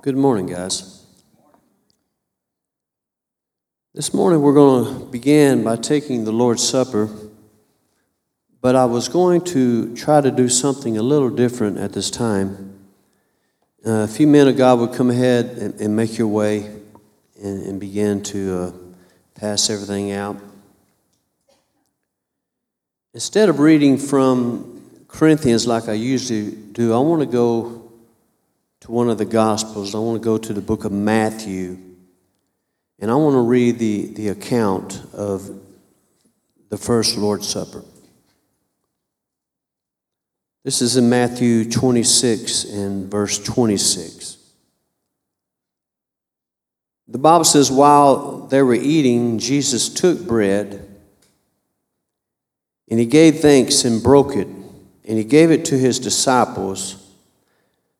Good morning, guys. This morning we're going to begin by taking the Lord's Supper, but I was going to try to do something a little different at this time. Uh, a few men of God would come ahead and, and make your way and, and begin to uh, pass everything out. Instead of reading from Corinthians like I usually do, I want to go to one of the Gospels. I want to go to the book of Matthew. And I want to read the, the account of the first Lord's Supper. This is in Matthew 26 and verse 26. The Bible says, While they were eating, Jesus took bread and he gave thanks and broke it, and he gave it to his disciples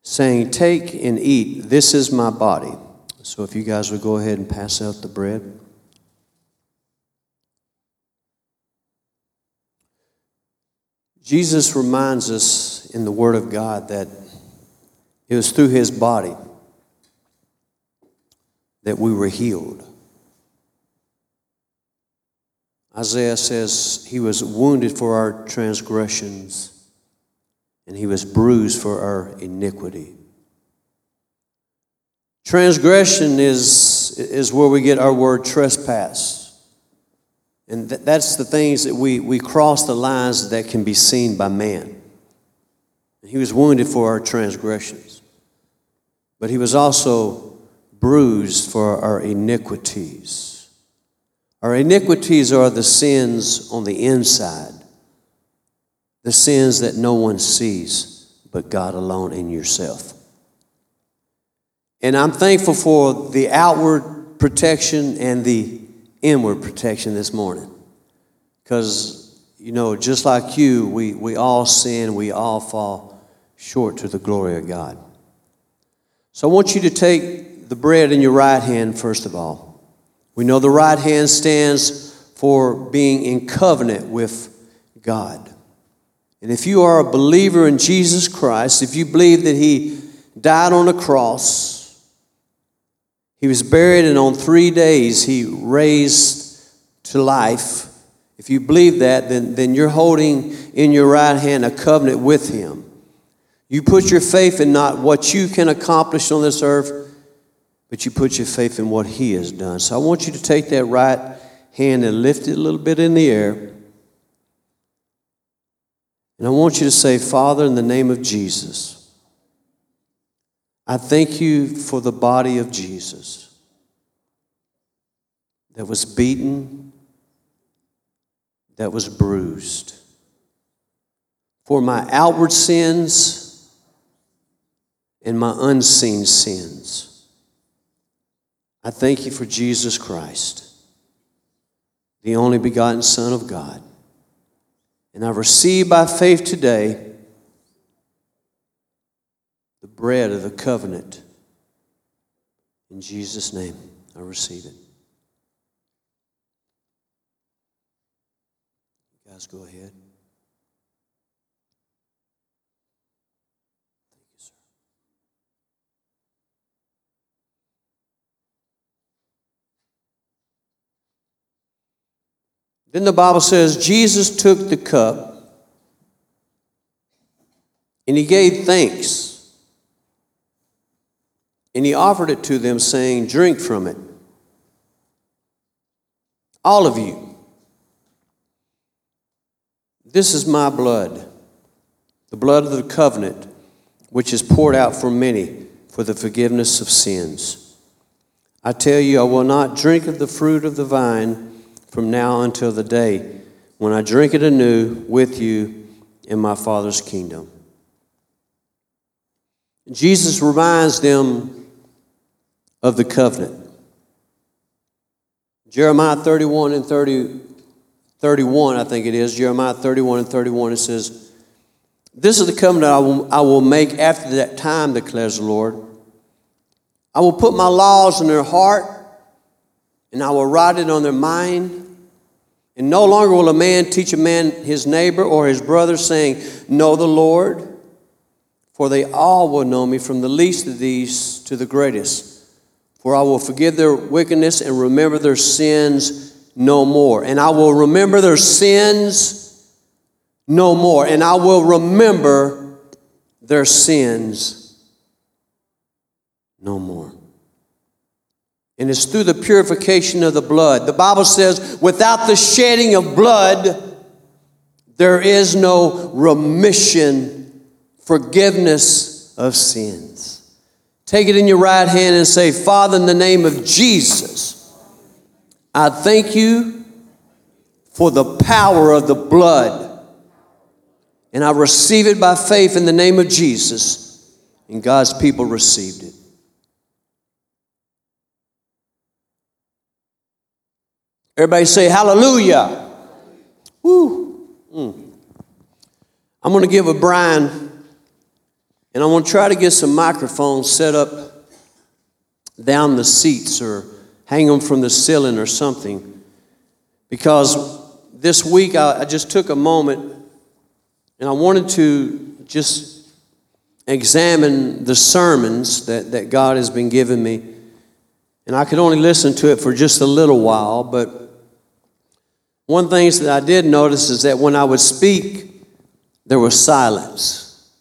saying, Take and eat, this is my body. So if you guys would go ahead and pass out the bread. Jesus reminds us in the Word of God that it was through His body that we were healed. Isaiah says he was wounded for our transgressions and he was bruised for our iniquity. Transgression is, is where we get our word trespass. And th- that's the things that we, we cross the lines that can be seen by man. He was wounded for our transgressions, but he was also bruised for our iniquities. Our iniquities are the sins on the inside the sins that no one sees but God alone in yourself. And I'm thankful for the outward protection and the inward protection this morning. Because, you know, just like you, we, we all sin, we all fall short to the glory of God. So I want you to take the bread in your right hand, first of all. We know the right hand stands for being in covenant with God. And if you are a believer in Jesus Christ, if you believe that He died on the cross, He was buried, and on three days He raised to life, if you believe that, then, then you're holding in your right hand a covenant with Him. You put your faith in not what you can accomplish on this earth, but you put your faith in what He has done. So I want you to take that right hand and lift it a little bit in the air. And I want you to say, Father, in the name of Jesus, I thank you for the body of Jesus that was beaten, that was bruised. For my outward sins and my unseen sins. I thank you for Jesus Christ, the only begotten Son of God and I receive by faith today the bread of the covenant. In Jesus' name, I receive it. You guys, go ahead. Then the Bible says Jesus took the cup and he gave thanks and he offered it to them, saying, Drink from it. All of you. This is my blood, the blood of the covenant, which is poured out for many for the forgiveness of sins. I tell you, I will not drink of the fruit of the vine from now until the day when I drink it anew with you in my Father's kingdom. Jesus reminds them of the covenant. Jeremiah 31 and 30, 31, I think it is, Jeremiah 31 and 31, it says, This is the covenant I will, I will make after that time, declares the Lord. I will put my laws in their heart and I will write it on their mind. And no longer will a man teach a man his neighbor or his brother, saying, Know the Lord, for they all will know me from the least of these to the greatest. For I will forgive their wickedness and remember their sins no more. And I will remember their sins no more. And I will remember their sins no more. And it's through the purification of the blood. The Bible says, without the shedding of blood, there is no remission, forgiveness of sins. Take it in your right hand and say, Father, in the name of Jesus, I thank you for the power of the blood. And I receive it by faith in the name of Jesus. And God's people received it. Everybody say hallelujah. Woo. Mm. I'm going to give a Brian, and I'm going to try to get some microphones set up down the seats or hang them from the ceiling or something. Because this week I, I just took a moment and I wanted to just examine the sermons that, that God has been giving me. And I could only listen to it for just a little while, but one of the things that I did notice is that when I would speak, there was silence.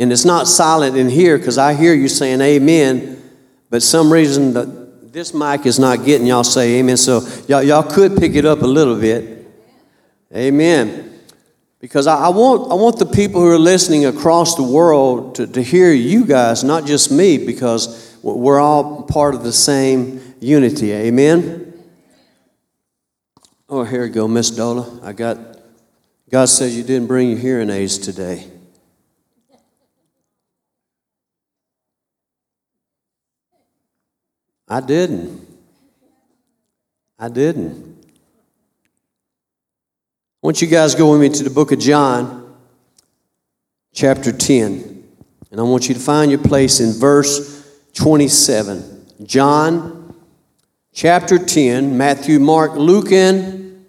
And it's not silent in here because I hear you saying amen, but some reason the, this mic is not getting y'all say amen. So y'all, y'all could pick it up a little bit. Amen. Because I, I, want, I want the people who are listening across the world to, to hear you guys, not just me, because we're all part of the same unity. Amen. Oh, here we go, Miss Dola. I got, God says you didn't bring your hearing aids today. I didn't. I didn't. I want you guys to go with me to the book of John, chapter 10. And I want you to find your place in verse 27. John chapter 10, Matthew, Mark, Luke, and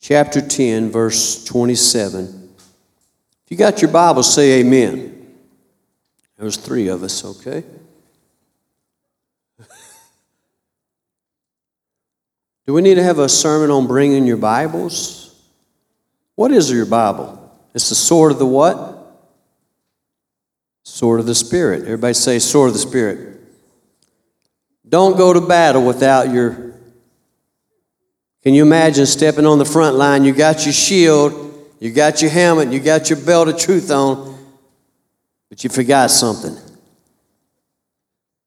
chapter 10, verse 27. If you got your Bible, say amen. There's three of us, okay? Do we need to have a sermon on bringing your Bibles? What is your Bible? It's the sword of the what? Sword of the Spirit. Everybody say, sword of the Spirit. Don't go to battle without your. Can you imagine stepping on the front line? You got your shield, you got your helmet, you got your belt of truth on, but you forgot something.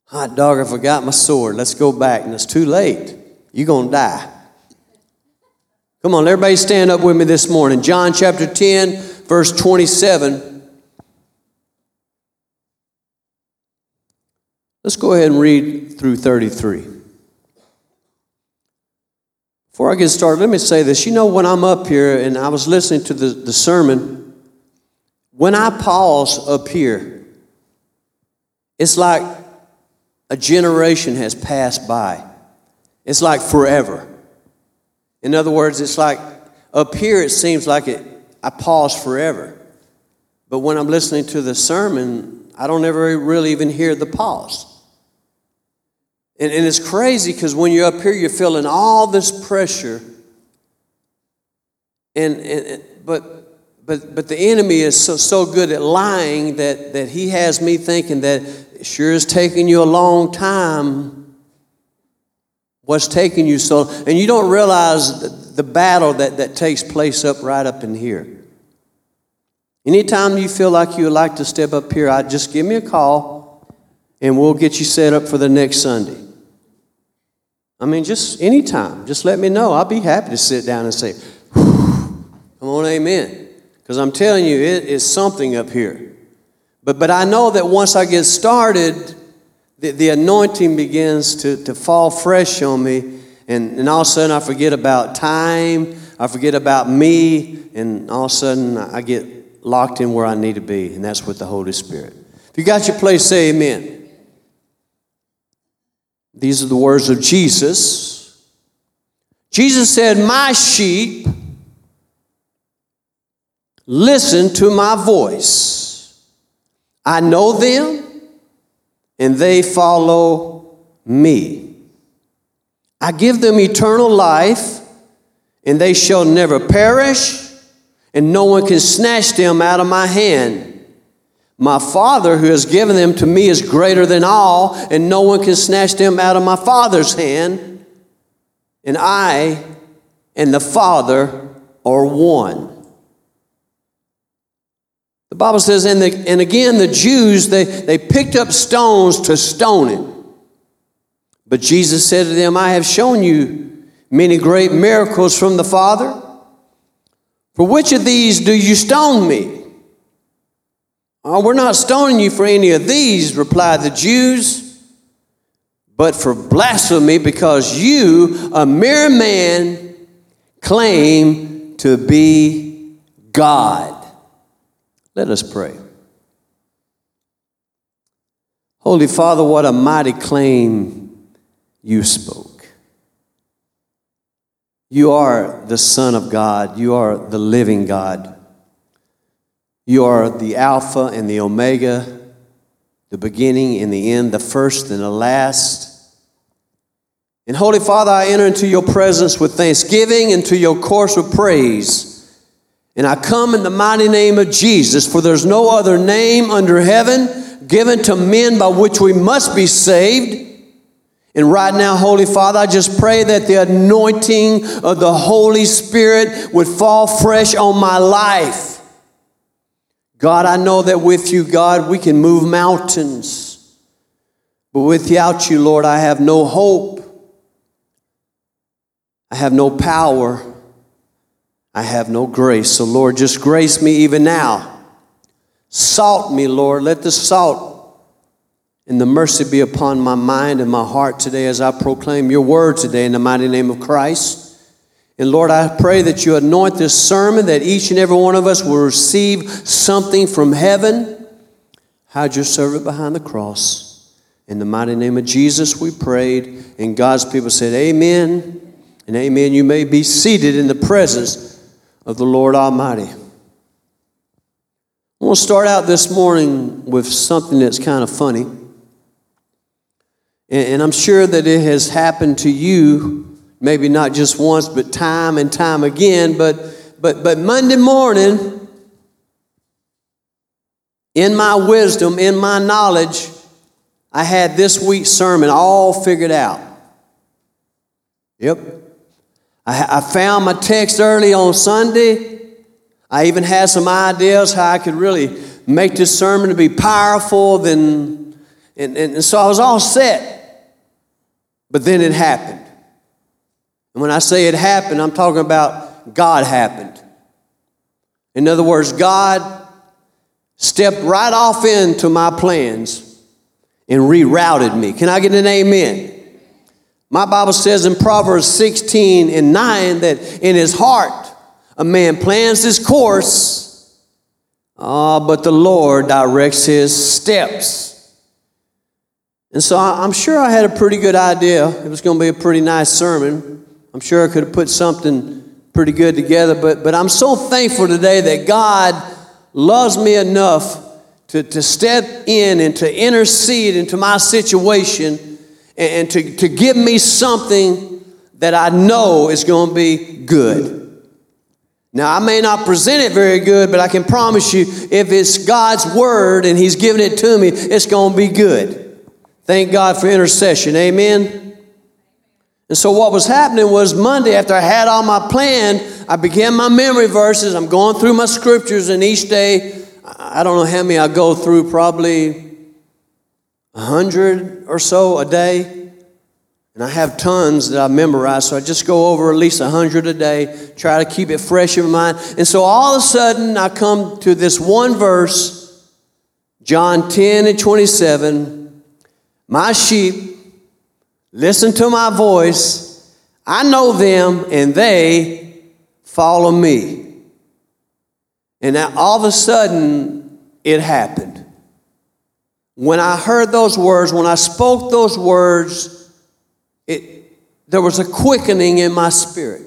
Hot dog, I forgot my sword. Let's go back. And it's too late. You're going to die. Come on, everybody stand up with me this morning. John chapter 10, verse 27. Let's go ahead and read through 33. Before I get started, let me say this. You know, when I'm up here and I was listening to the, the sermon, when I pause up here, it's like a generation has passed by. It's like forever. In other words, it's like up here, it seems like it, I pause forever. But when I'm listening to the sermon, I don't ever really even hear the pause. And, and it's crazy because when you're up here, you're feeling all this pressure. And, and but, but, but the enemy is so, so good at lying that, that he has me thinking that it sure is taking you a long time. What's taking you so, and you don't realize the, the battle that, that takes place up right up in here. Anytime you feel like you would like to step up here, I just give me a call and we'll get you set up for the next Sunday. I mean, just anytime, just let me know. I'll be happy to sit down and say, come on, amen. Because I'm telling you, it is something up here. But, but I know that once I get started, the, the anointing begins to, to fall fresh on me. And, and all of a sudden, I forget about time, I forget about me, and all of a sudden, I get locked in where I need to be. And that's with the Holy Spirit. If you got your place, say amen. These are the words of Jesus. Jesus said, My sheep listen to my voice. I know them, and they follow me. I give them eternal life, and they shall never perish, and no one can snatch them out of my hand. My Father, who has given them to me, is greater than all, and no one can snatch them out of my Father's hand. And I and the Father are one. The Bible says, and, the, and again, the Jews, they, they picked up stones to stone him. But Jesus said to them, I have shown you many great miracles from the Father. For which of these do you stone me? Oh, we're not stoning you for any of these, replied the Jews, but for blasphemy, because you, a mere man, claim to be God. Let us pray. Holy Father, what a mighty claim you spoke. You are the Son of God, you are the living God. You are the Alpha and the Omega, the beginning and the end, the first and the last. And Holy Father, I enter into your presence with thanksgiving, into your course with praise. And I come in the mighty name of Jesus, for there's no other name under heaven given to men by which we must be saved. And right now, Holy Father, I just pray that the anointing of the Holy Spirit would fall fresh on my life. God, I know that with you, God, we can move mountains. But without you, Lord, I have no hope. I have no power. I have no grace. So, Lord, just grace me even now. Salt me, Lord. Let the salt and the mercy be upon my mind and my heart today as I proclaim your word today in the mighty name of Christ. And Lord, I pray that you anoint this sermon, that each and every one of us will receive something from heaven. Hide your servant behind the cross. In the mighty name of Jesus, we prayed. And God's people said, Amen and amen. You may be seated in the presence of the Lord Almighty. I want to start out this morning with something that's kind of funny. And I'm sure that it has happened to you, maybe not just once, but time and time again. But, but, but Monday morning, in my wisdom, in my knowledge, I had this week's sermon all figured out. Yep. I, I found my text early on Sunday. I even had some ideas how I could really make this sermon to be powerful. Then, and, and, and so I was all set. But then it happened. And when I say it happened, I'm talking about God happened. In other words, God stepped right off into my plans and rerouted me. Can I get an amen? My Bible says in Proverbs 16 and 9 that in his heart a man plans his course, uh, but the Lord directs his steps. And so I'm sure I had a pretty good idea. It was going to be a pretty nice sermon. I'm sure I could have put something pretty good together, but, but I'm so thankful today that God loves me enough to, to step in and to intercede into my situation and to, to give me something that I know is going to be good. Now, I may not present it very good, but I can promise you if it's God's word and He's given it to me, it's going to be good. Thank God for intercession. Amen. And so, what was happening was Monday, after I had all my plan, I began my memory verses. I'm going through my scriptures, and each day, I don't know how many I go through, probably a hundred or so a day. And I have tons that I memorize, so I just go over at least a hundred a day, try to keep it fresh in my mind. And so all of a sudden, I come to this one verse, John 10 and 27. My sheep listen to my voice. I know them, and they follow me. And now all of a sudden, it happened. When I heard those words, when I spoke those words, it, there was a quickening in my spirit.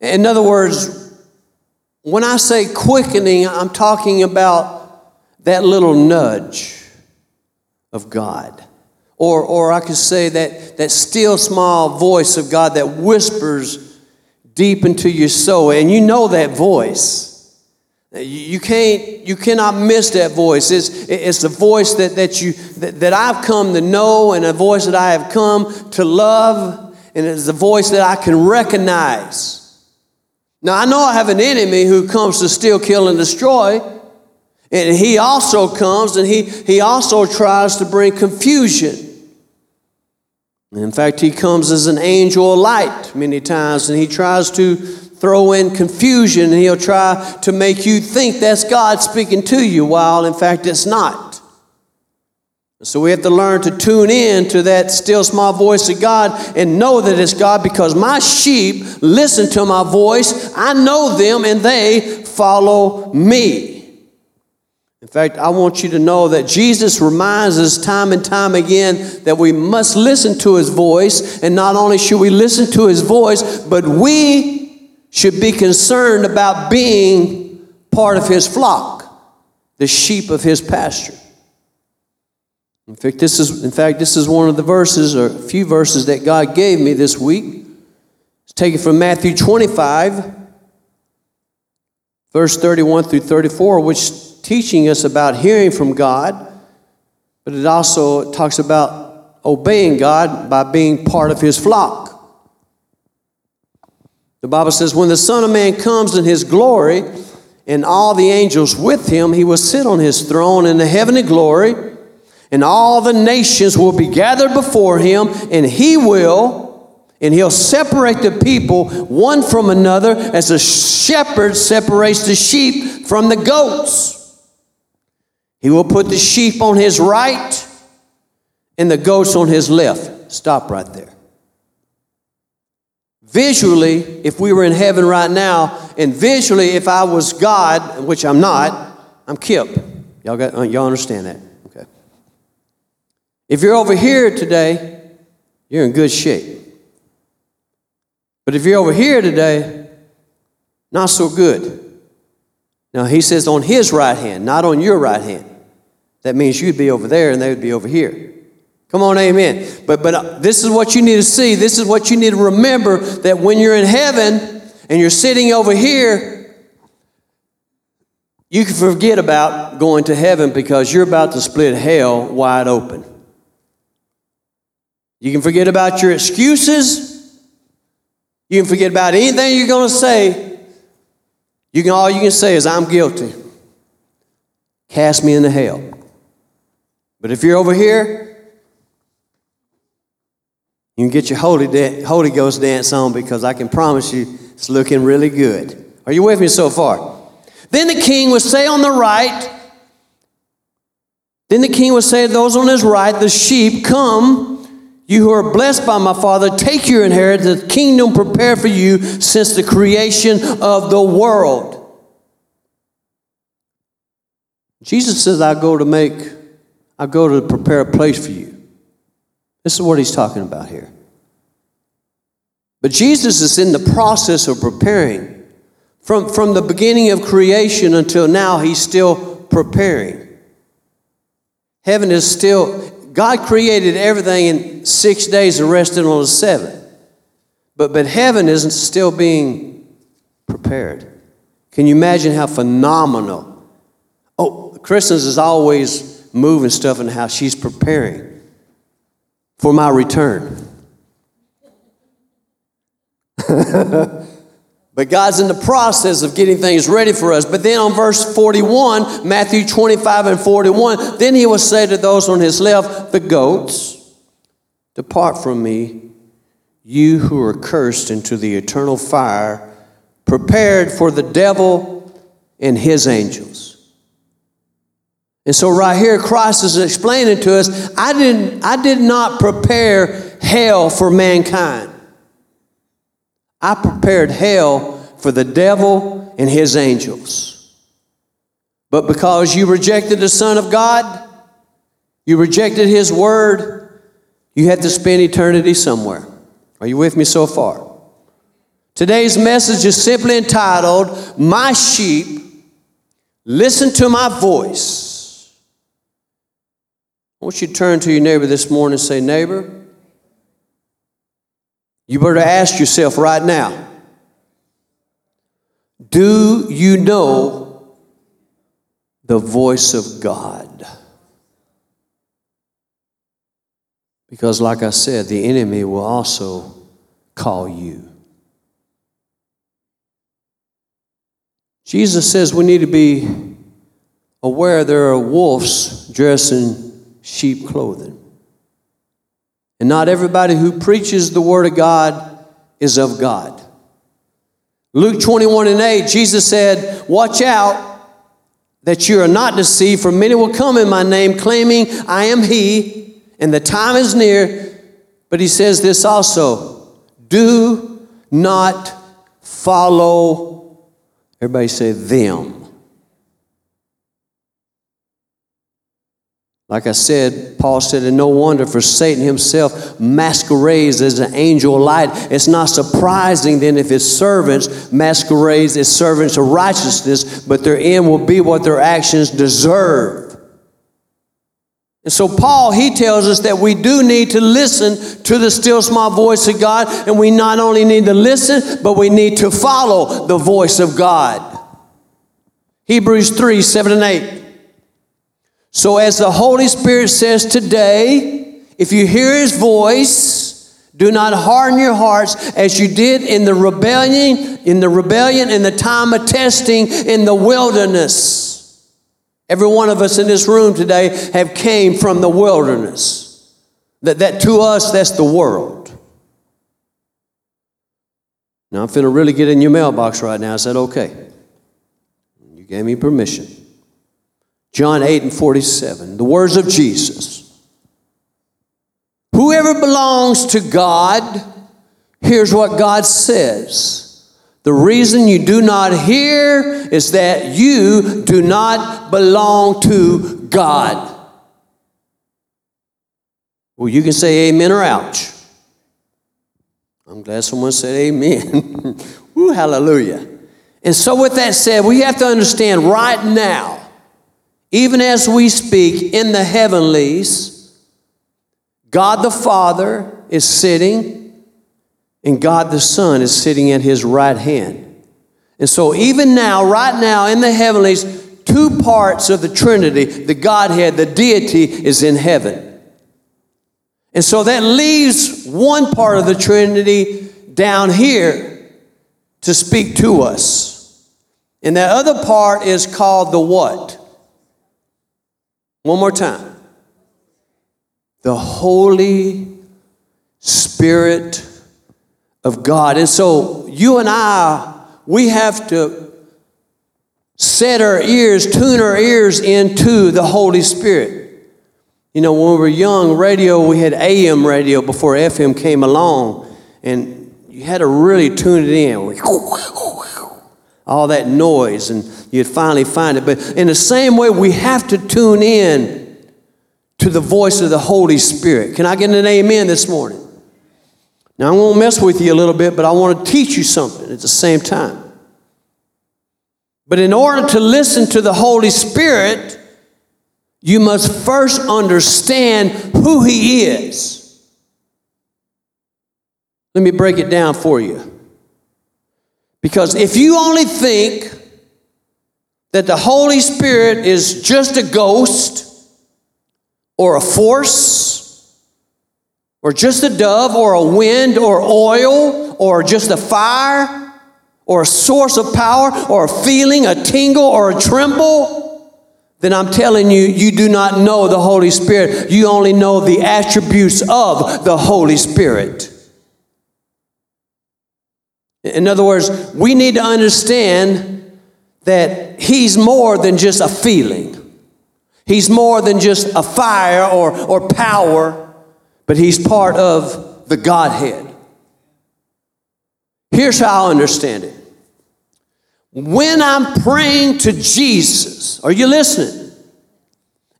In other words, when I say quickening, I'm talking about that little nudge of God. Or, or I could say that, that still small voice of God that whispers deep into your soul. And you know that voice. You can't, you cannot miss that voice. It's, it's a voice that, that, you, that, that I've come to know and a voice that I have come to love, and it's a voice that I can recognize. Now, I know I have an enemy who comes to steal, kill, and destroy, and he also comes and he, he also tries to bring confusion. In fact, he comes as an angel of light many times, and he tries to throw in confusion and he'll try to make you think that's God speaking to you, while in fact it's not. So we have to learn to tune in to that still small voice of God and know that it's God because my sheep listen to my voice. I know them and they follow me. In fact, I want you to know that Jesus reminds us time and time again that we must listen to his voice. And not only should we listen to his voice, but we should be concerned about being part of his flock, the sheep of his pasture. In fact, this is, in fact, this is one of the verses, or a few verses that God gave me this week. It's taken from Matthew 25, verse 31 through 34, which teaching us about hearing from God, but it also talks about obeying God by being part of his flock. The Bible says, When the Son of Man comes in his glory and all the angels with him, he will sit on his throne in the heavenly glory, and all the nations will be gathered before him, and he will, and he'll separate the people one from another as a shepherd separates the sheep from the goats. He will put the sheep on his right and the goats on his left. Stop right there. Visually, if we were in heaven right now, and visually, if I was God, which I'm not, I'm Kip. Y'all, got, uh, y'all understand that? Okay. If you're over here today, you're in good shape. But if you're over here today, not so good. Now, he says on his right hand, not on your right hand. That means you'd be over there and they would be over here. Come on, amen. But, but uh, this is what you need to see. This is what you need to remember that when you're in heaven and you're sitting over here, you can forget about going to heaven because you're about to split hell wide open. You can forget about your excuses. You can forget about anything you're going to say. You can, all you can say is, I'm guilty. Cast me into hell. But if you're over here, you can get your Holy, da- Holy Ghost dance on because I can promise you it's looking really good. Are you with me so far? Then the king would say on the right, then the king would say to those on his right, the sheep, Come, you who are blessed by my Father, take your inheritance, the kingdom prepared for you since the creation of the world. Jesus says, I go to make, I go to prepare a place for you. This is what he's talking about here. But Jesus is in the process of preparing. From, from the beginning of creation until now, he's still preparing. Heaven is still, God created everything in six days and rested on the seventh. But, but heaven isn't still being prepared. Can you imagine how phenomenal? Oh, Christmas is always moving stuff in the house. she's preparing for my return. but God's in the process of getting things ready for us. But then on verse 41, Matthew 25 and 41, then he will say to those on his left, the goats, Depart from me, you who are cursed into the eternal fire, prepared for the devil and his angels. And so right here, Christ is explaining to us, I didn't, I did not prepare hell for mankind. I prepared hell for the devil and his angels. But because you rejected the Son of God, you rejected his word, you had to spend eternity somewhere. Are you with me so far? Today's message is simply entitled, My Sheep Listen to My Voice I want you to turn to your neighbor this morning and say, Neighbor, you better ask yourself right now do you know the voice of God? Because, like I said, the enemy will also call you. Jesus says we need to be aware there are wolves dressed in sheep clothing. And not everybody who preaches the Word of God is of God. Luke 21 and 8, Jesus said, Watch out that you are not deceived, for many will come in my name, claiming, I am He, and the time is near. But He says this also do not follow, everybody say, them. Like I said, Paul said, and no wonder for Satan himself masquerades as an angel of light. It's not surprising then if his servants masquerades as servants of righteousness, but their end will be what their actions deserve. And so, Paul, he tells us that we do need to listen to the still small voice of God, and we not only need to listen, but we need to follow the voice of God. Hebrews 3 7 and 8. So, as the Holy Spirit says today, if you hear His voice, do not harden your hearts as you did in the rebellion, in the rebellion in the time of testing in the wilderness. Every one of us in this room today have came from the wilderness. That, that to us, that's the world. Now I'm finna really get in your mailbox right now. I said, okay. You gave me permission. John 8 and 47, the words of Jesus. Whoever belongs to God, here's what God says. The reason you do not hear is that you do not belong to God. Well, you can say amen or ouch. I'm glad someone said amen. Woo, hallelujah. And so, with that said, we have to understand right now even as we speak in the heavenlies, God the Father is sitting, and God the Son is sitting at his right hand. And so, even now, right now in the heavenlies, two parts of the Trinity, the Godhead, the deity, is in heaven. And so that leaves one part of the Trinity down here to speak to us. And that other part is called the what? One more time. The Holy Spirit of God. And so you and I, we have to set our ears, tune our ears into the Holy Spirit. You know, when we were young, radio, we had AM radio before FM came along, and you had to really tune it in. All that noise, and you'd finally find it. But in the same way, we have to tune in to the voice of the Holy Spirit. Can I get an amen this morning? Now, I won't mess with you a little bit, but I want to teach you something at the same time. But in order to listen to the Holy Spirit, you must first understand who He is. Let me break it down for you. Because if you only think that the Holy Spirit is just a ghost or a force or just a dove or a wind or oil or just a fire or a source of power or a feeling, a tingle or a tremble, then I'm telling you, you do not know the Holy Spirit. You only know the attributes of the Holy Spirit. In other words, we need to understand that He's more than just a feeling. He's more than just a fire or, or power, but He's part of the Godhead. Here's how I understand it. When I'm praying to Jesus, are you listening?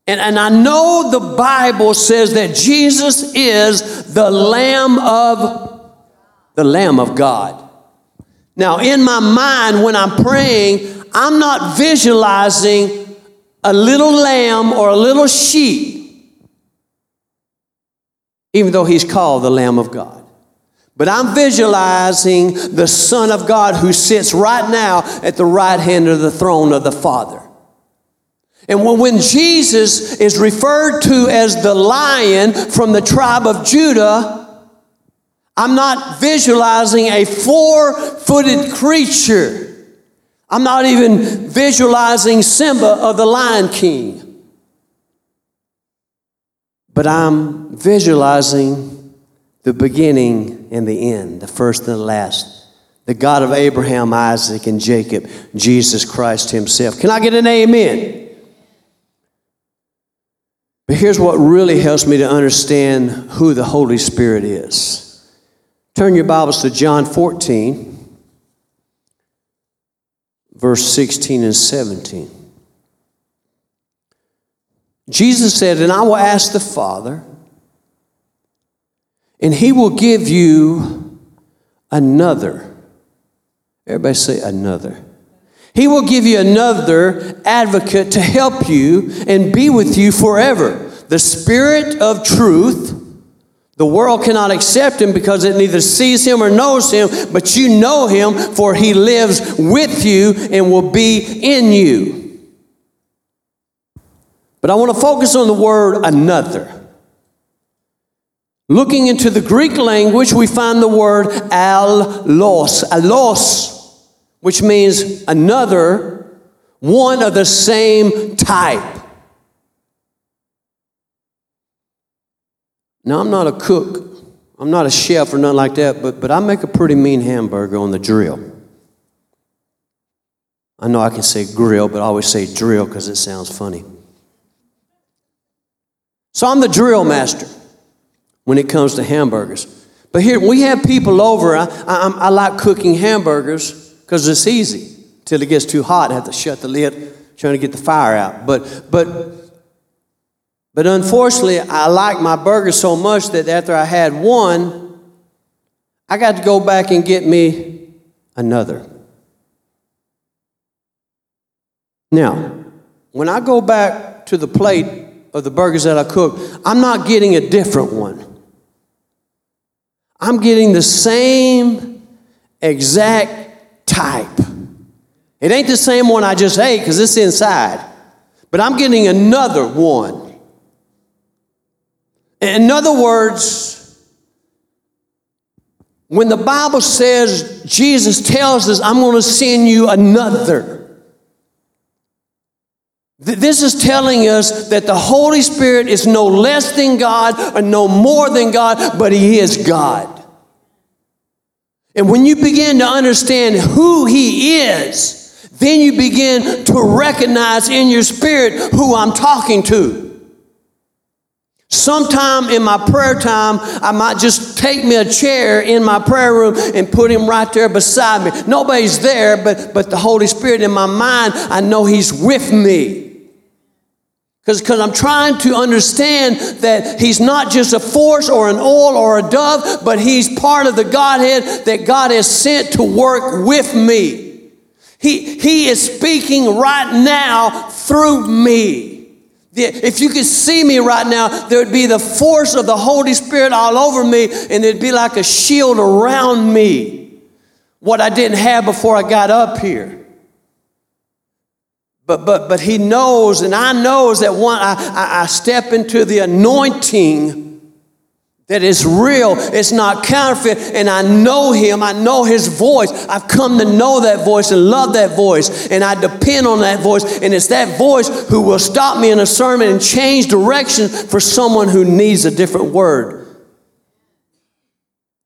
And, and I know the Bible says that Jesus is the Lamb of the Lamb of God. Now, in my mind, when I'm praying, I'm not visualizing a little lamb or a little sheep. even though he's called the Lamb of God. But I'm visualizing the Son of God who sits right now at the right hand of the throne of the Father. And when, Jesus is referred to as the lion from the tribe of Judah, I'm not visualizing a four footed creature. I'm not even visualizing Simba of the Lion King. But I'm visualizing the beginning and the end, the first and the last. The God of Abraham, Isaac, and Jacob, Jesus Christ Himself. Can I get an amen? But here's what really helps me to understand who the Holy Spirit is. Turn your Bibles to John 14, verse 16 and 17. Jesus said, And I will ask the Father, and he will give you another. Everybody say another. He will give you another advocate to help you and be with you forever. The Spirit of truth. The world cannot accept him because it neither sees him or knows him, but you know him, for he lives with you and will be in you. But I want to focus on the word another. Looking into the Greek language, we find the word allos, allos, which means another, one of the same type. Now, I'm not a cook, I'm not a chef or nothing like that, but, but I make a pretty mean hamburger on the drill. I know I can say grill, but I always say drill because it sounds funny. So I'm the drill master when it comes to hamburgers. But here, we have people over. I, I, I like cooking hamburgers because it's easy. Till it gets too hot, I have to shut the lid, trying to get the fire out. But, but, but unfortunately, I like my burger so much that after I had one, I got to go back and get me another. Now, when I go back to the plate of the burgers that I cook, I'm not getting a different one. I'm getting the same exact type. It ain't the same one I just ate because it's inside, but I'm getting another one. In other words, when the Bible says, Jesus tells us, I'm going to send you another. This is telling us that the Holy Spirit is no less than God or no more than God, but He is God. And when you begin to understand who He is, then you begin to recognize in your spirit who I'm talking to. Sometime in my prayer time, I might just take me a chair in my prayer room and put him right there beside me. Nobody's there, but, but the Holy Spirit in my mind, I know He's with me. Because I'm trying to understand that he's not just a force or an oil or a dove, but he's part of the Godhead that God has sent to work with me. He, he is speaking right now through me. If you could see me right now, there would be the force of the Holy Spirit all over me, and it'd be like a shield around me. What I didn't have before I got up here. But, but, but he knows, and I knows that when I, I, I step into the anointing that is real, it's not counterfeit, and I know him, I know his voice. I've come to know that voice and love that voice, and I depend on that voice, and it's that voice who will stop me in a sermon and change direction for someone who needs a different word.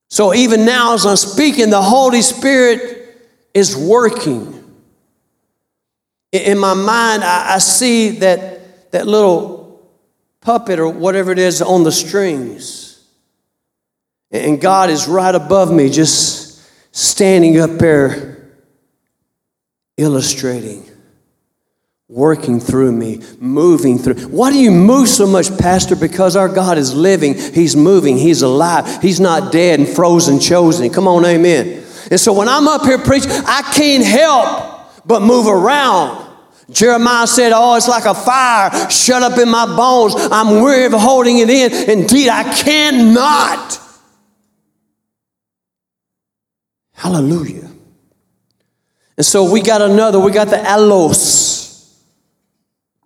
So even now, as I'm speaking, the Holy Spirit is working. In my mind, I, I see that, that little puppet or whatever it is on the strings. And God is right above me, just standing up there, illustrating, working through me, moving through. Why do you move so much, Pastor? Because our God is living, He's moving, He's alive, He's not dead and frozen, chosen. Come on, amen. And so when I'm up here preaching, I can't help but move around Jeremiah said, Oh, it's like a fire shut up in my bones. I'm weary of holding it in. Indeed, I cannot. Hallelujah. And so we got another, we got the allos.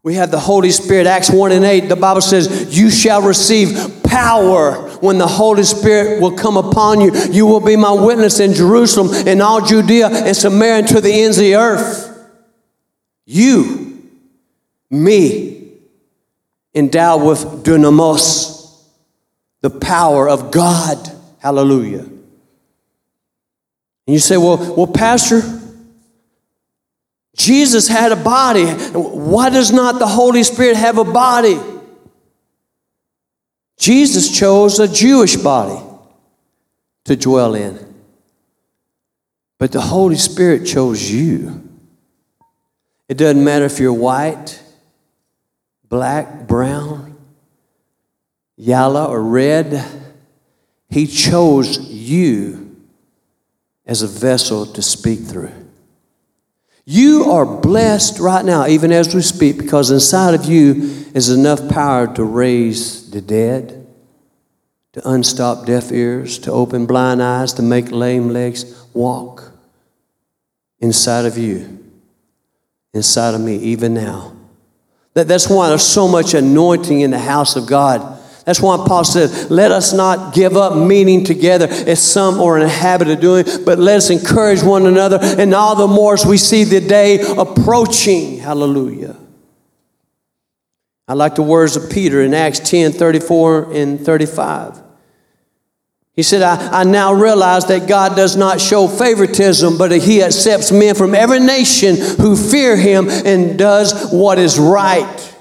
We have the Holy Spirit. Acts 1 and 8, the Bible says, You shall receive power when the Holy Spirit will come upon you. You will be my witness in Jerusalem, in all Judea and Samaria, and to the ends of the earth. You, me, endowed with dunamis, the power of God. Hallelujah. And you say, well, well, Pastor, Jesus had a body. Why does not the Holy Spirit have a body? Jesus chose a Jewish body to dwell in. But the Holy Spirit chose you. It doesn't matter if you're white, black, brown, yellow, or red. He chose you as a vessel to speak through. You are blessed right now, even as we speak, because inside of you is enough power to raise the dead, to unstop deaf ears, to open blind eyes, to make lame legs walk. Inside of you inside of me, even now. That, that's why there's so much anointing in the house of God. That's why Paul said, let us not give up meeting together as some are in the habit of doing, but let us encourage one another, and all the more as we see the day approaching. Hallelujah. I like the words of Peter in Acts 10 34 and 35. He said, I, I now realize that God does not show favoritism, but He accepts men from every nation who fear Him and does what is right.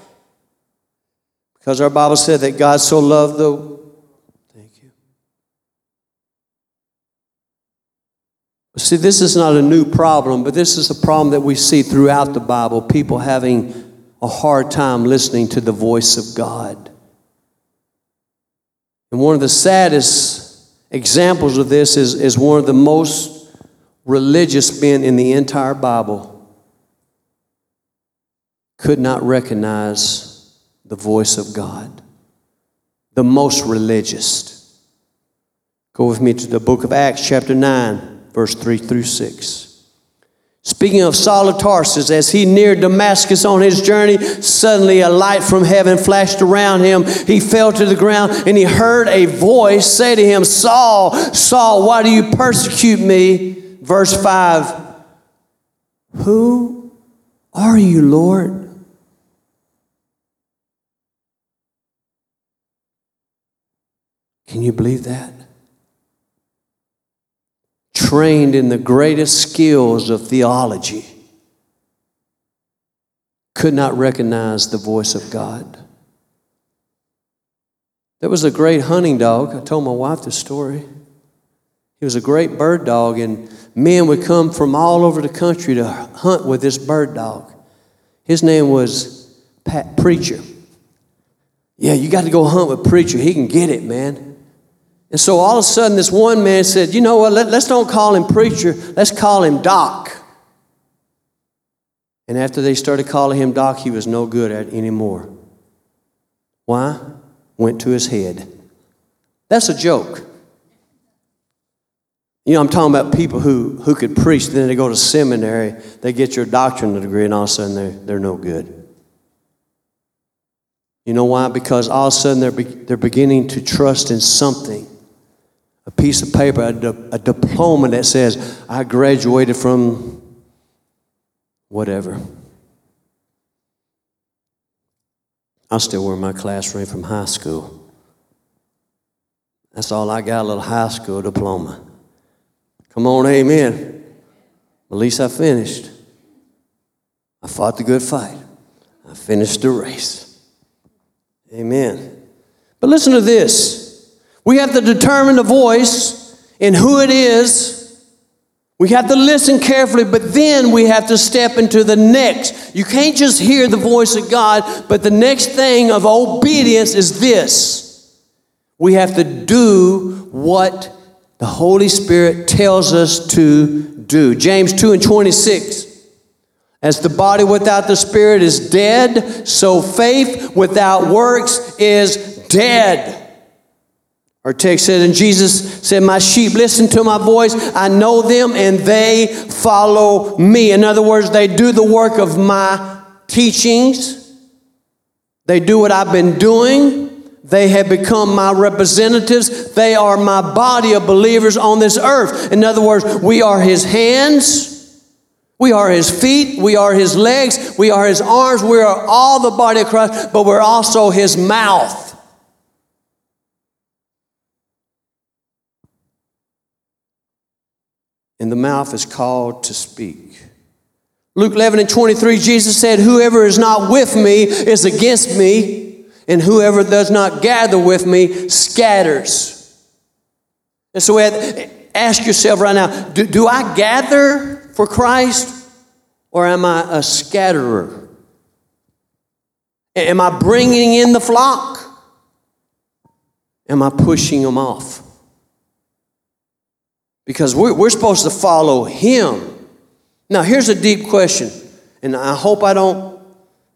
Because our Bible said that God so loved the. Thank you. See, this is not a new problem, but this is a problem that we see throughout the Bible people having a hard time listening to the voice of God. And one of the saddest examples of this is, is one of the most religious men in the entire Bible could not recognize the voice of God. The most religious. Go with me to the book of Acts, chapter 9, verse 3 through 6. Speaking of Saul of Tarsus, as he neared Damascus on his journey, suddenly a light from heaven flashed around him. He fell to the ground and he heard a voice say to him, Saul, Saul, why do you persecute me? Verse 5 Who are you, Lord? Can you believe that? trained in the greatest skills of theology, could not recognize the voice of God. There was a great hunting dog. I told my wife the story. He was a great bird dog, and men would come from all over the country to hunt with this bird dog. His name was Pat Preacher. Yeah, you got to go hunt with Preacher. He can get it, man. And so all of a sudden, this one man said, You know what? Let, us don't call him preacher, let's call him Doc. And after they started calling him Doc, he was no good at anymore. Why? Went to his head. That's a joke. You know, I'm talking about people who, who could preach, then they go to seminary, they get your doctrinal degree, and all of a sudden they're, they're no good. You know why? Because all of a sudden they're, be, they're beginning to trust in something a piece of paper, a, di- a diploma that says, I graduated from whatever. I still wear my class ring from high school. That's all I got, a little high school diploma. Come on, amen. At least I finished. I fought the good fight. I finished the race. Amen. But listen to this. We have to determine the voice and who it is. We have to listen carefully, but then we have to step into the next. You can't just hear the voice of God, but the next thing of obedience is this we have to do what the Holy Spirit tells us to do. James 2 and 26. As the body without the spirit is dead, so faith without works is dead. Our text said, and Jesus said, My sheep listen to my voice. I know them and they follow me. In other words, they do the work of my teachings. They do what I've been doing. They have become my representatives. They are my body of believers on this earth. In other words, we are his hands. We are his feet, we are his legs, we are his arms, we are all the body of Christ, but we're also his mouth. And the mouth is called to speak. Luke 11 and 23, Jesus said, Whoever is not with me is against me, and whoever does not gather with me scatters. And so ask yourself right now do, do I gather for Christ or am I a scatterer? Am I bringing in the flock? Am I pushing them off? Because we're, we're supposed to follow Him. Now, here's a deep question, and I hope I don't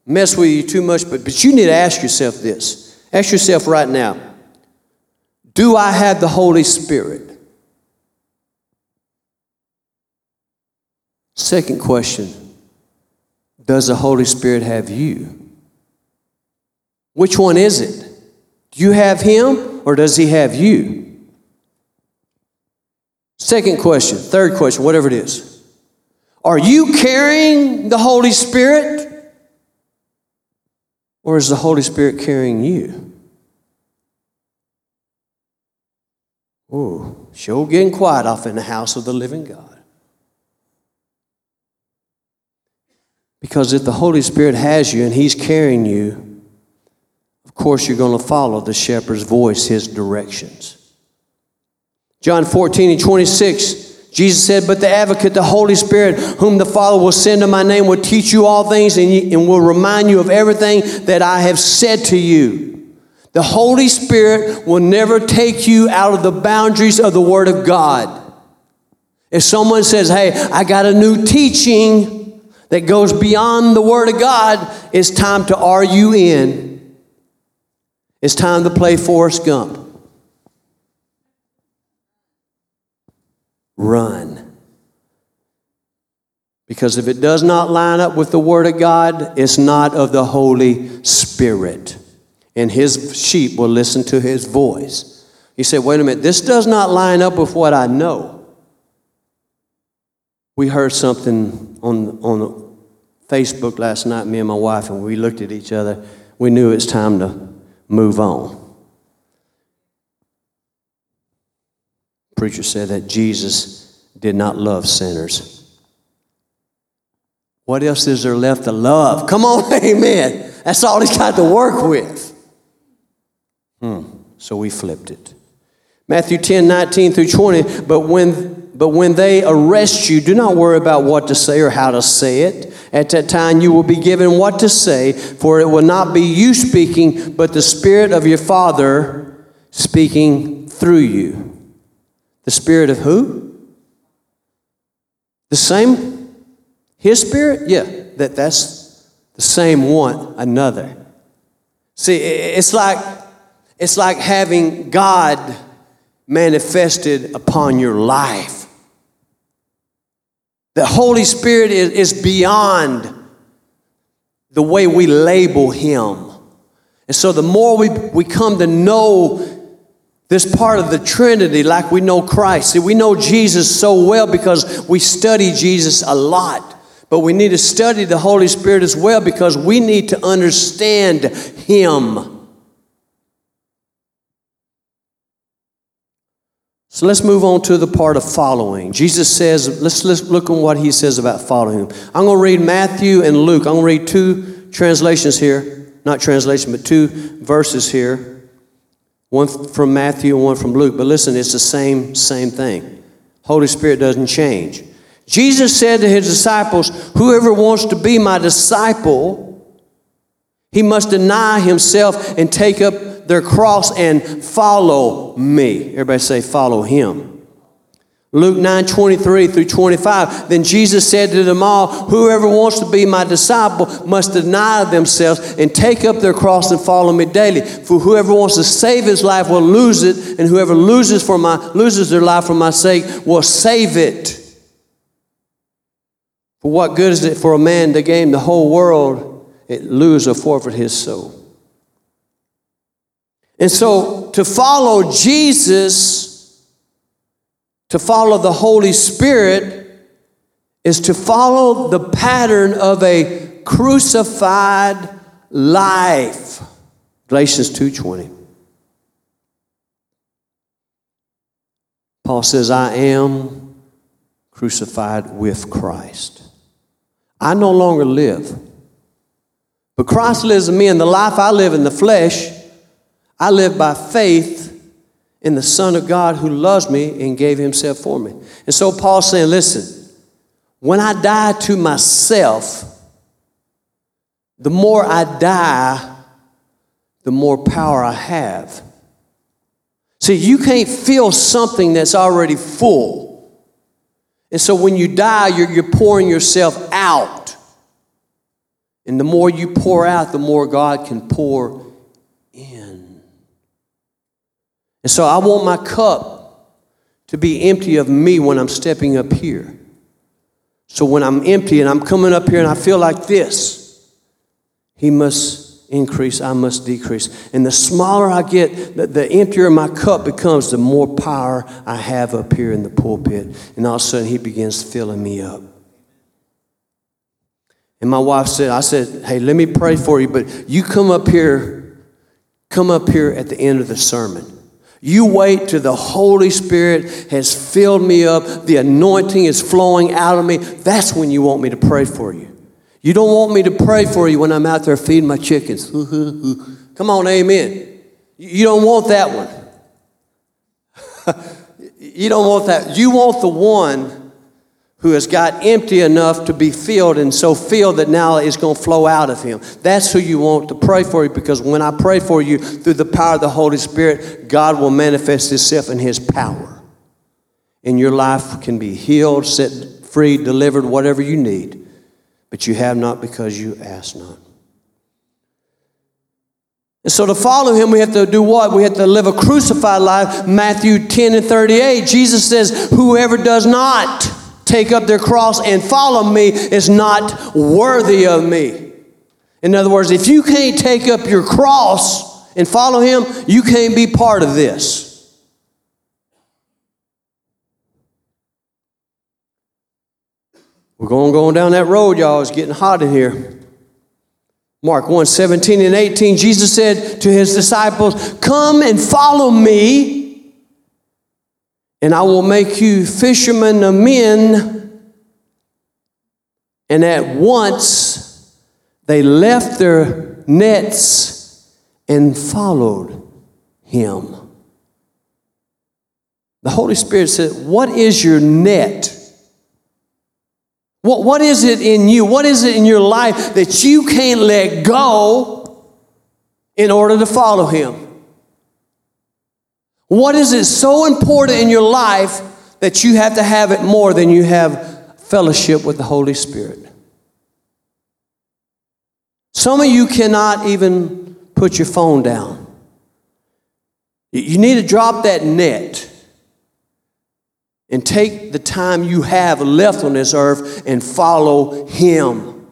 mess with you too much, but, but you need to ask yourself this. Ask yourself right now Do I have the Holy Spirit? Second question Does the Holy Spirit have you? Which one is it? Do you have Him or does He have you? Second question, third question, whatever it is. Are you carrying the Holy Spirit or is the Holy Spirit carrying you? Oh, sure getting quiet off in the house of the living God. Because if the Holy Spirit has you and He's carrying you, of course you're going to follow the shepherd's voice, His directions. John 14 and 26, Jesus said, But the advocate, the Holy Spirit, whom the Father will send in my name, will teach you all things and, and will remind you of everything that I have said to you. The Holy Spirit will never take you out of the boundaries of the Word of God. If someone says, Hey, I got a new teaching, that goes beyond the Word of God, it's time to U in. It's time to play Forrest Gump. Run. Because if it does not line up with the Word of God, it's not of the Holy Spirit. And His sheep will listen to His voice. He said, wait a minute, this does not line up with what I know we heard something on, on Facebook last night, me and my wife, and we looked at each other. We knew it's time to move on. Preacher said that Jesus did not love sinners. What else is there left to love? Come on, amen. That's all he's got to work with. Hmm. So we flipped it. Matthew 10, 19 through 20. But when but when they arrest you, do not worry about what to say or how to say it. At that time, you will be given what to say, for it will not be you speaking, but the Spirit of your Father speaking through you. The Spirit of who? The same? His Spirit? Yeah, that, that's the same one, another. See, it's like, it's like having God manifested upon your life. The Holy Spirit is, is beyond the way we label Him. And so the more we, we come to know this part of the Trinity like we know Christ, see, we know Jesus so well because we study Jesus a lot. But we need to study the Holy Spirit as well because we need to understand Him. So let's move on to the part of following. Jesus says, let's, let's look at what he says about following him. I'm going to read Matthew and Luke. I'm going to read two translations here. Not translation, but two verses here. One from Matthew and one from Luke. But listen, it's the same, same thing. Holy Spirit doesn't change. Jesus said to his disciples, Whoever wants to be my disciple, he must deny himself and take up their cross and follow me. Everybody say, follow him. Luke 9 23 through 25. Then Jesus said to them all, Whoever wants to be my disciple must deny themselves and take up their cross and follow me daily. For whoever wants to save his life will lose it, and whoever loses, for my, loses their life for my sake will save it. For what good is it for a man to gain the whole world, it lose or forfeit his soul? And so to follow Jesus to follow the Holy Spirit is to follow the pattern of a crucified life. Galatians 2:20. Paul says, I am crucified with Christ. I no longer live. But Christ lives in me, and the life I live in the flesh, I live by faith in the Son of God who loves me and gave himself for me. And so Paul's saying, listen, when I die to myself, the more I die, the more power I have. See, you can't feel something that's already full. And so when you die, you're, you're pouring yourself out. And the more you pour out, the more God can pour And so I want my cup to be empty of me when I'm stepping up here. So when I'm empty and I'm coming up here and I feel like this, He must increase, I must decrease. And the smaller I get, the, the emptier my cup becomes, the more power I have up here in the pulpit. And all of a sudden, He begins filling me up. And my wife said, I said, hey, let me pray for you, but you come up here, come up here at the end of the sermon. You wait till the Holy Spirit has filled me up, the anointing is flowing out of me. That's when you want me to pray for you. You don't want me to pray for you when I'm out there feeding my chickens. Come on, amen. You don't want that one. you don't want that. You want the one who has got empty enough to be filled and so filled that now is going to flow out of him. That's who you want to pray for you because when I pray for you through the power of the Holy Spirit, God will manifest himself in his power. And your life can be healed, set free, delivered, whatever you need. But you have not because you ask not. And so to follow him, we have to do what? We have to live a crucified life. Matthew 10 and 38, Jesus says, Whoever does not take up their cross and follow me is not worthy of me. In other words, if you can't take up your cross and follow him, you can't be part of this. We're going going down that road, y'all. It's getting hot in here. Mark 1 17 and 18, Jesus said to his disciples, Come and follow me and I will make you fishermen of men. And at once they left their nets and followed him. The Holy Spirit said, What is your net? What, what is it in you? What is it in your life that you can't let go in order to follow him? What is it so important in your life that you have to have it more than you have fellowship with the Holy Spirit? Some of you cannot even put your phone down. You need to drop that net and take the time you have left on this earth and follow Him.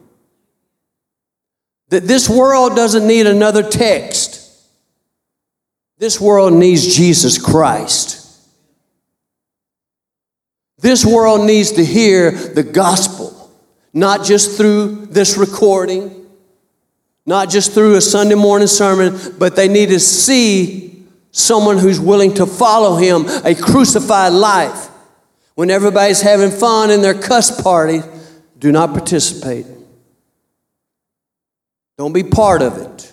That this world doesn't need another text. This world needs Jesus Christ. This world needs to hear the gospel, not just through this recording, not just through a Sunday morning sermon, but they need to see someone who's willing to follow him a crucified life. When everybody's having fun in their cuss party, do not participate. Don't be part of it.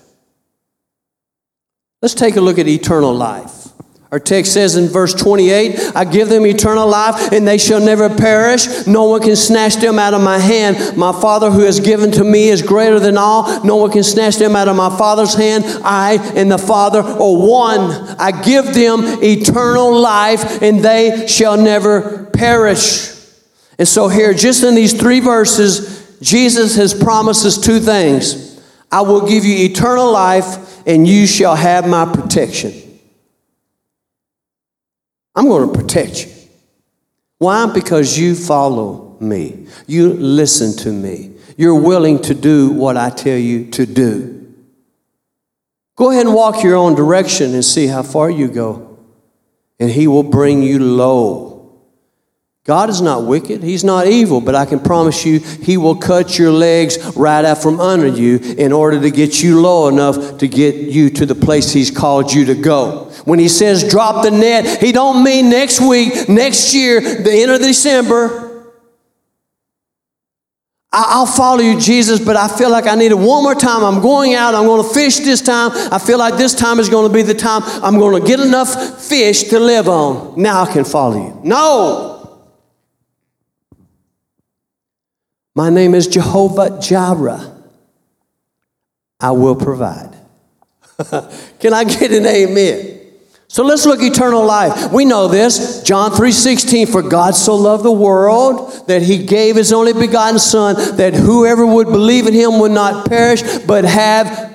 Let's take a look at eternal life. Our text says in verse 28, I give them eternal life and they shall never perish. No one can snatch them out of my hand. My Father who has given to me is greater than all. No one can snatch them out of my Father's hand. I and the Father are one. I give them eternal life and they shall never perish. And so, here, just in these three verses, Jesus has promised us two things I will give you eternal life and you shall have my protection. I'm going to protect you. Why? Because you follow me. You listen to me. You're willing to do what I tell you to do. Go ahead and walk your own direction and see how far you go. And He will bring you low. God is not wicked. He's not evil, but I can promise you, He will cut your legs right out from under you in order to get you low enough to get you to the place He's called you to go. When He says drop the net, He don't mean next week, next year, the end of December. I'll follow you, Jesus, but I feel like I need it one more time. I'm going out. I'm going to fish this time. I feel like this time is going to be the time I'm going to get enough fish to live on. Now I can follow you. No. My name is Jehovah Jireh. I will provide. Can I get an amen? So let's look eternal life. We know this. John 3:16 for God so loved the world that he gave his only begotten son that whoever would believe in him would not perish but have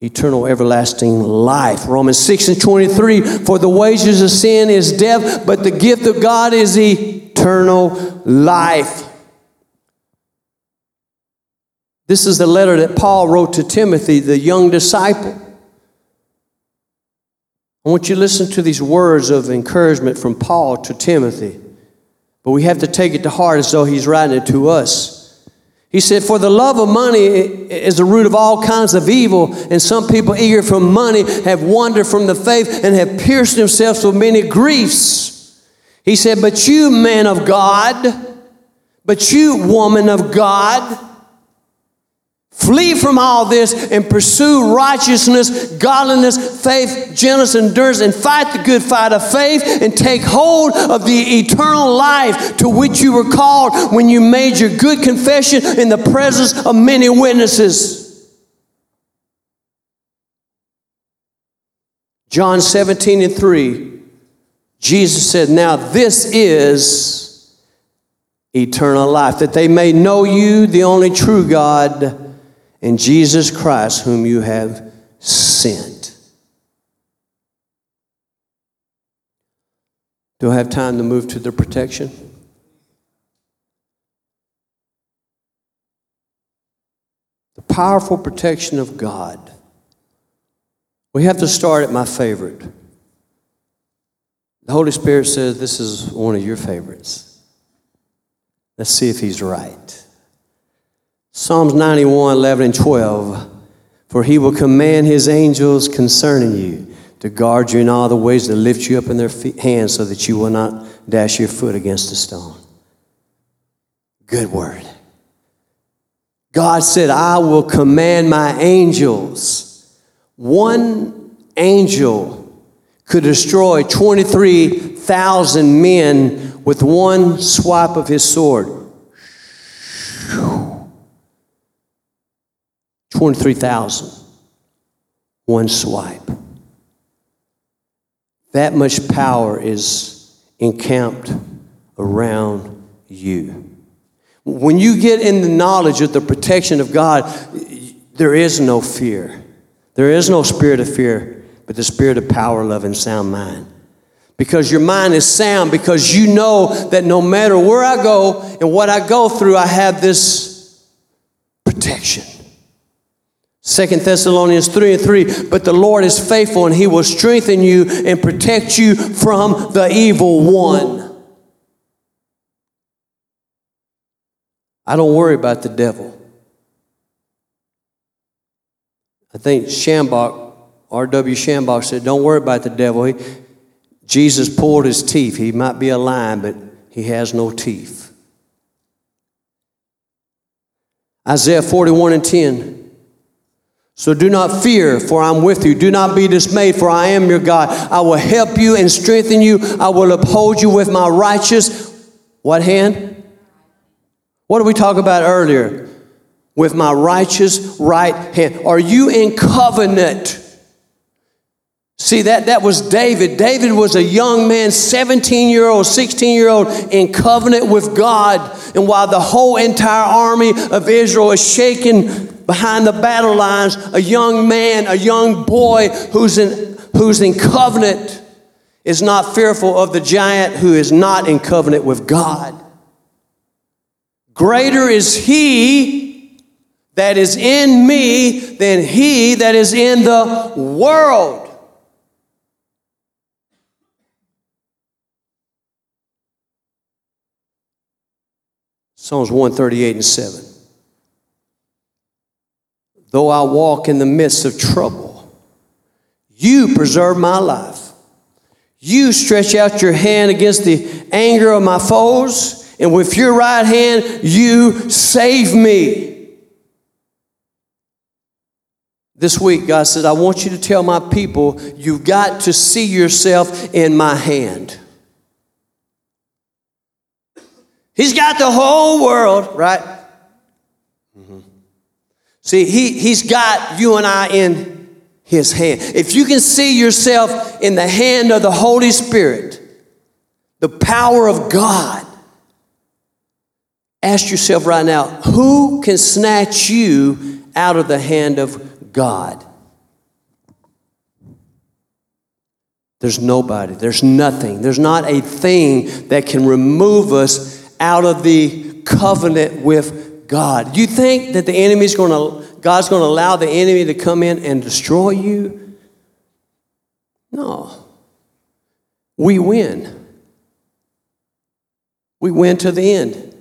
eternal everlasting life. Romans 6 and 23 for the wages of sin is death but the gift of God is eternal life. This is the letter that Paul wrote to Timothy, the young disciple. I want you to listen to these words of encouragement from Paul to Timothy. But we have to take it to heart as though he's writing it to us. He said, For the love of money is the root of all kinds of evil, and some people eager for money have wandered from the faith and have pierced themselves with many griefs. He said, But you, man of God, but you, woman of God, Flee from all this and pursue righteousness, godliness, faith, gentleness, endurance, and fight the good fight of faith and take hold of the eternal life to which you were called when you made your good confession in the presence of many witnesses. John 17 and 3, Jesus said, Now this is eternal life, that they may know you, the only true God and Jesus Christ, whom you have sent. Do I have time to move to the protection? The powerful protection of God. We have to start at my favorite. The Holy Spirit says this is one of your favorites. Let's see if he's right. Psalms 91, 11 and 12. For he will command his angels concerning you to guard you in all the ways, to lift you up in their feet, hands so that you will not dash your foot against a stone. Good word. God said, I will command my angels. One angel could destroy 23,000 men with one swipe of his sword. 23,000. One swipe. That much power is encamped around you. When you get in the knowledge of the protection of God, there is no fear. There is no spirit of fear, but the spirit of power, love, and sound mind. Because your mind is sound, because you know that no matter where I go and what I go through, I have this protection. Second Thessalonians 3 and 3, but the Lord is faithful and he will strengthen you and protect you from the evil one. I don't worry about the devil. I think Schambach, R.W. Schambach said, Don't worry about the devil. He, Jesus pulled his teeth. He might be a lion, but he has no teeth. Isaiah 41 and 10. So do not fear, for I'm with you. Do not be dismayed, for I am your God. I will help you and strengthen you. I will uphold you with my righteous what hand? What did we talk about earlier? With my righteous right hand. Are you in covenant? See, that, that was David. David was a young man, 17 year old, 16 year old, in covenant with God. And while the whole entire army of Israel is shaken behind the battle lines, a young man, a young boy who's in, who's in covenant is not fearful of the giant who is not in covenant with God. Greater is he that is in me than he that is in the world. Psalms 138 and 7. Though I walk in the midst of trouble, you preserve my life. You stretch out your hand against the anger of my foes, and with your right hand, you save me. This week, God said, I want you to tell my people, you've got to see yourself in my hand. He's got the whole world, right? Mm-hmm. See, he, he's got you and I in his hand. If you can see yourself in the hand of the Holy Spirit, the power of God, ask yourself right now who can snatch you out of the hand of God? There's nobody, there's nothing, there's not a thing that can remove us out of the covenant with God. You think that the enemy's going to, God's going to allow the enemy to come in and destroy you? No. We win. We win to the end.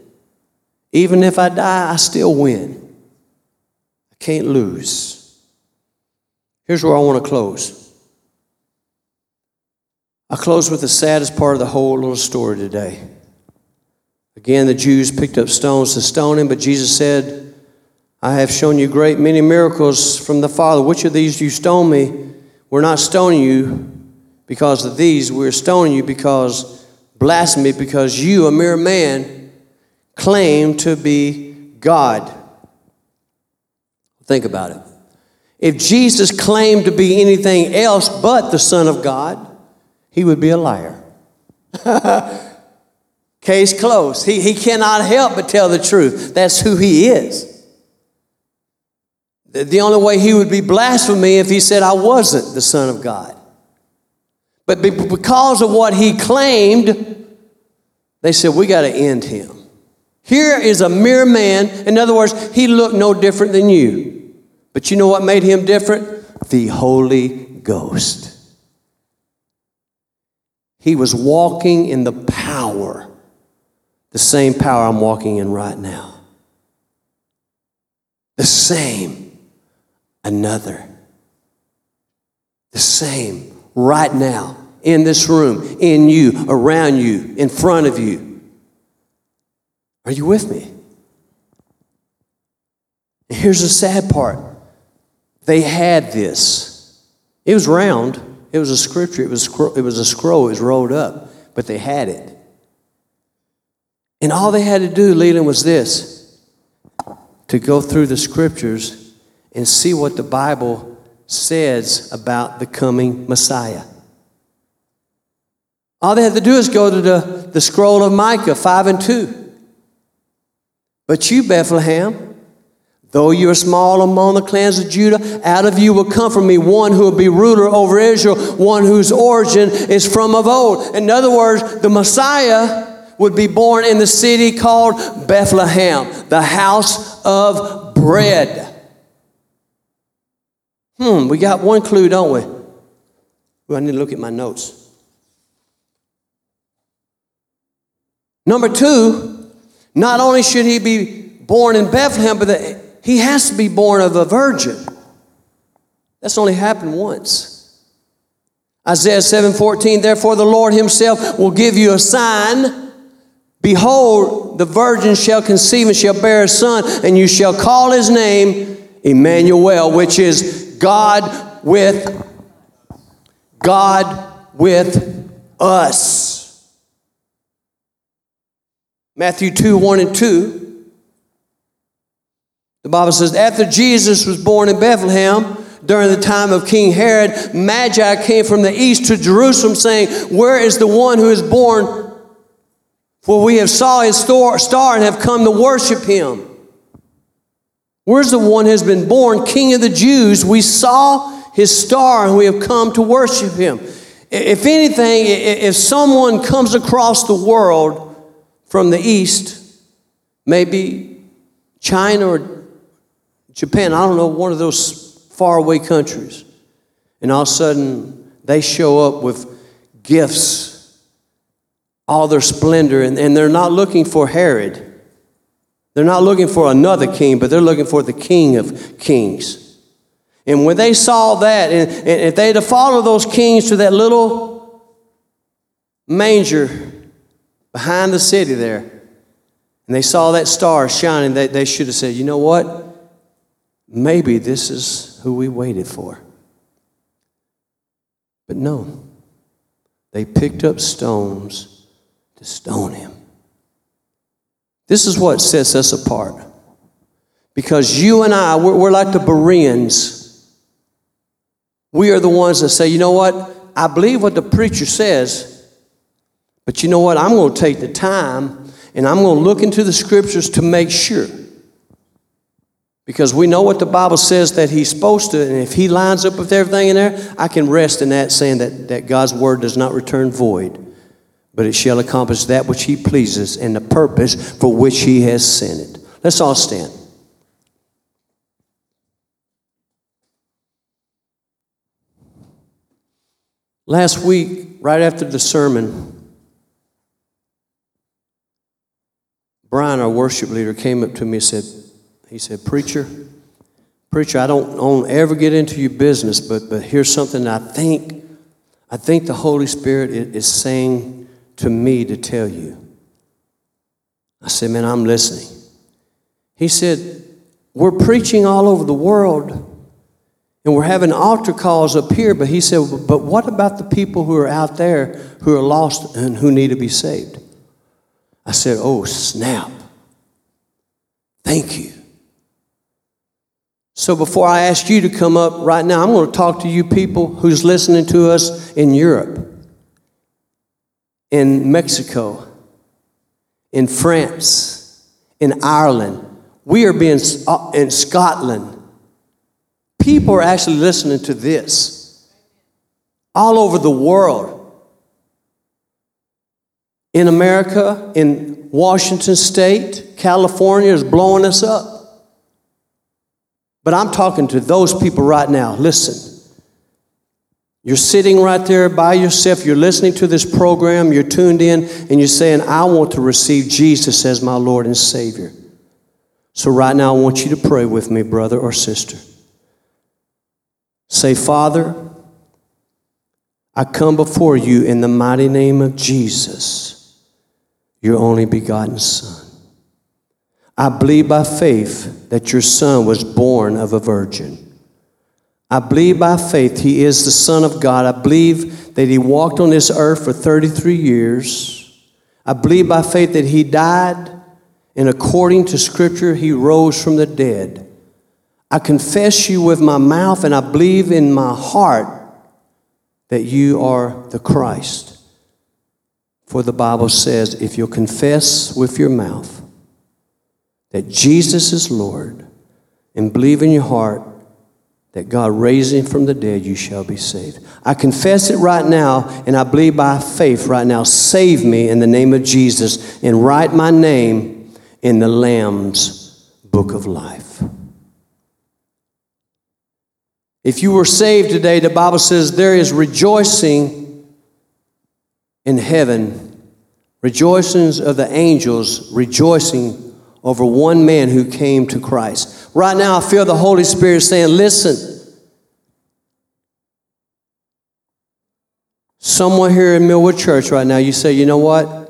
Even if I die, I still win. I can't lose. Here's where I want to close. I close with the saddest part of the whole little story today. Again, the Jews picked up stones to stone him, but Jesus said, I have shown you great many miracles from the Father. Which of these do you stone me? We're not stoning you because of these. We're stoning you because blasphemy, because you, a mere man, claim to be God. Think about it. If Jesus claimed to be anything else but the Son of God, he would be a liar. Case closed. He, he cannot help but tell the truth. That's who he is. The only way he would be blasphemy if he said I wasn't the Son of God. But because of what he claimed, they said, we got to end him. Here is a mere man. In other words, he looked no different than you. But you know what made him different? The Holy Ghost. He was walking in the power the same power I'm walking in right now. The same, another. The same, right now, in this room, in you, around you, in front of you. Are you with me? Here's the sad part they had this. It was round, it was a scripture, it was, it was a scroll, it was rolled up, but they had it. And all they had to do, Leland, was this to go through the scriptures and see what the Bible says about the coming Messiah. All they had to do is go to the, the scroll of Micah 5 and 2. But you, Bethlehem, though you are small among the clans of Judah, out of you will come from me one who will be ruler over Israel, one whose origin is from of old. In other words, the Messiah would be born in the city called Bethlehem, the house of bread. Hmm, we got one clue, don't we? Well, I need to look at my notes. Number two, not only should he be born in Bethlehem, but the, he has to be born of a virgin. That's only happened once. Isaiah 7:14, therefore the Lord himself will give you a sign. Behold, the virgin shall conceive and shall bear a son, and you shall call his name Emmanuel, which is God with God with us. Matthew 2 1 and 2. The Bible says, after Jesus was born in Bethlehem, during the time of King Herod, Magi came from the east to Jerusalem saying, Where is the one who is born? For we have saw his star and have come to worship him. Where's the one who has been born, King of the Jews? We saw his star and we have come to worship him. If anything, if someone comes across the world from the east, maybe China or Japan, I don't know, one of those faraway countries, and all of a sudden they show up with gifts, all their splendor, and, and they're not looking for Herod. They're not looking for another king, but they're looking for the king of kings. And when they saw that, and, and if they'd have followed those kings to that little manger behind the city there, and they saw that star shining, they, they should have said, you know what? maybe this is who we waited for. But no, they picked up stones to stone him. This is what sets us apart. Because you and I, we're, we're like the Bereans. We are the ones that say, you know what? I believe what the preacher says, but you know what? I'm going to take the time and I'm going to look into the scriptures to make sure. Because we know what the Bible says that he's supposed to, and if he lines up with everything in there, I can rest in that saying that, that God's word does not return void, but it shall accomplish that which he pleases and the purpose for which he has sent it. Let's all stand. Last week, right after the sermon, Brian, our worship leader, came up to me and said, he said, Preacher, preacher, I don't, don't ever get into your business, but, but here's something I think, I think the Holy Spirit is saying to me to tell you. I said, Man, I'm listening. He said, We're preaching all over the world and we're having altar calls up here, but he said, But what about the people who are out there who are lost and who need to be saved? I said, Oh, snap. Thank you. So before I ask you to come up right now, I'm going to talk to you people who's listening to us in Europe, in Mexico, in France, in Ireland. We are being uh, in Scotland. People are actually listening to this all over the world. In America, in Washington State, California is blowing us up. But I'm talking to those people right now. Listen. You're sitting right there by yourself. You're listening to this program. You're tuned in and you're saying, I want to receive Jesus as my Lord and Savior. So, right now, I want you to pray with me, brother or sister. Say, Father, I come before you in the mighty name of Jesus, your only begotten Son. I believe by faith that your son was born of a virgin. I believe by faith he is the Son of God. I believe that he walked on this earth for 33 years. I believe by faith that he died, and according to Scripture, he rose from the dead. I confess you with my mouth, and I believe in my heart that you are the Christ. For the Bible says, if you'll confess with your mouth that Jesus is Lord and believe in your heart that God raised him from the dead, you shall be saved. I confess it right now, and I believe by faith right now. Save me in the name of Jesus and write my name in the Lamb's book of life. If you were saved today, the Bible says there is rejoicing in heaven, rejoicings of the angels rejoicing over one man who came to Christ. Right now, I feel the Holy Spirit saying, Listen, someone here in Millwood Church right now, you say, You know what?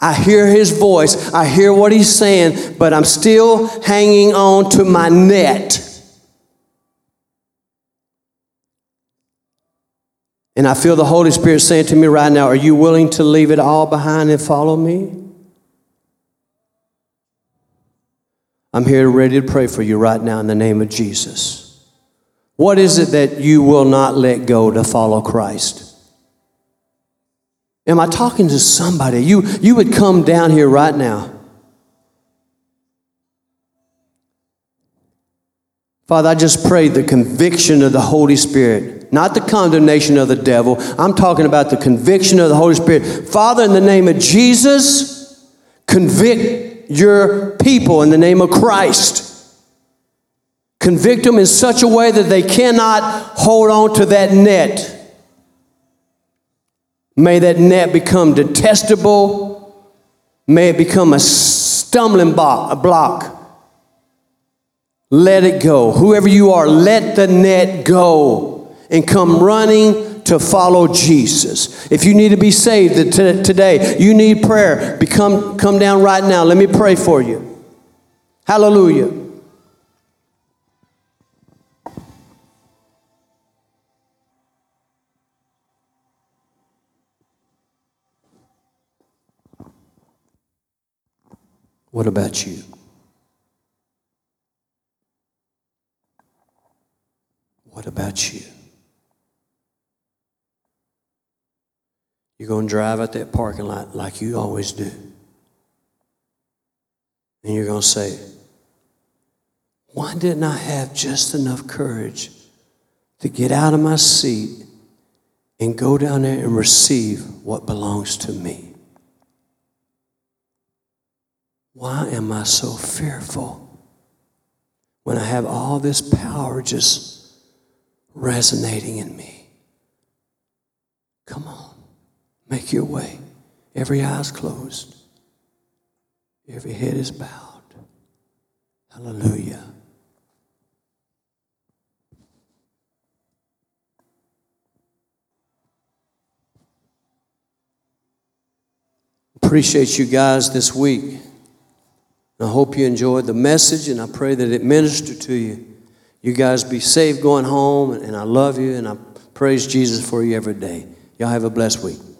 I hear his voice, I hear what he's saying, but I'm still hanging on to my net. And I feel the Holy Spirit saying to me right now, Are you willing to leave it all behind and follow me? I'm here ready to pray for you right now in the name of Jesus. What is it that you will not let go to follow Christ? Am I talking to somebody? You, you would come down here right now. Father, I just pray the conviction of the Holy Spirit, not the condemnation of the devil. I'm talking about the conviction of the Holy Spirit. Father, in the name of Jesus, convict your people in the name of Christ. Convict them in such a way that they cannot hold on to that net. May that net become detestable. May it become a stumbling block. A block. Let it go. Whoever you are, let the net go and come running to follow Jesus. If you need to be saved today, you need prayer, become, come down right now. Let me pray for you. Hallelujah. What about you? What about you? You're going to drive out that parking lot like you always do. And you're going to say, Why didn't I have just enough courage to get out of my seat and go down there and receive what belongs to me? Why am I so fearful when I have all this power just resonating in me? Come on, make your way. Every eye's closed, every head is bowed. Hallelujah. Appreciate you guys this week. I hope you enjoyed the message, and I pray that it ministered to you. You guys be safe going home, and I love you, and I praise Jesus for you every day. Y'all have a blessed week.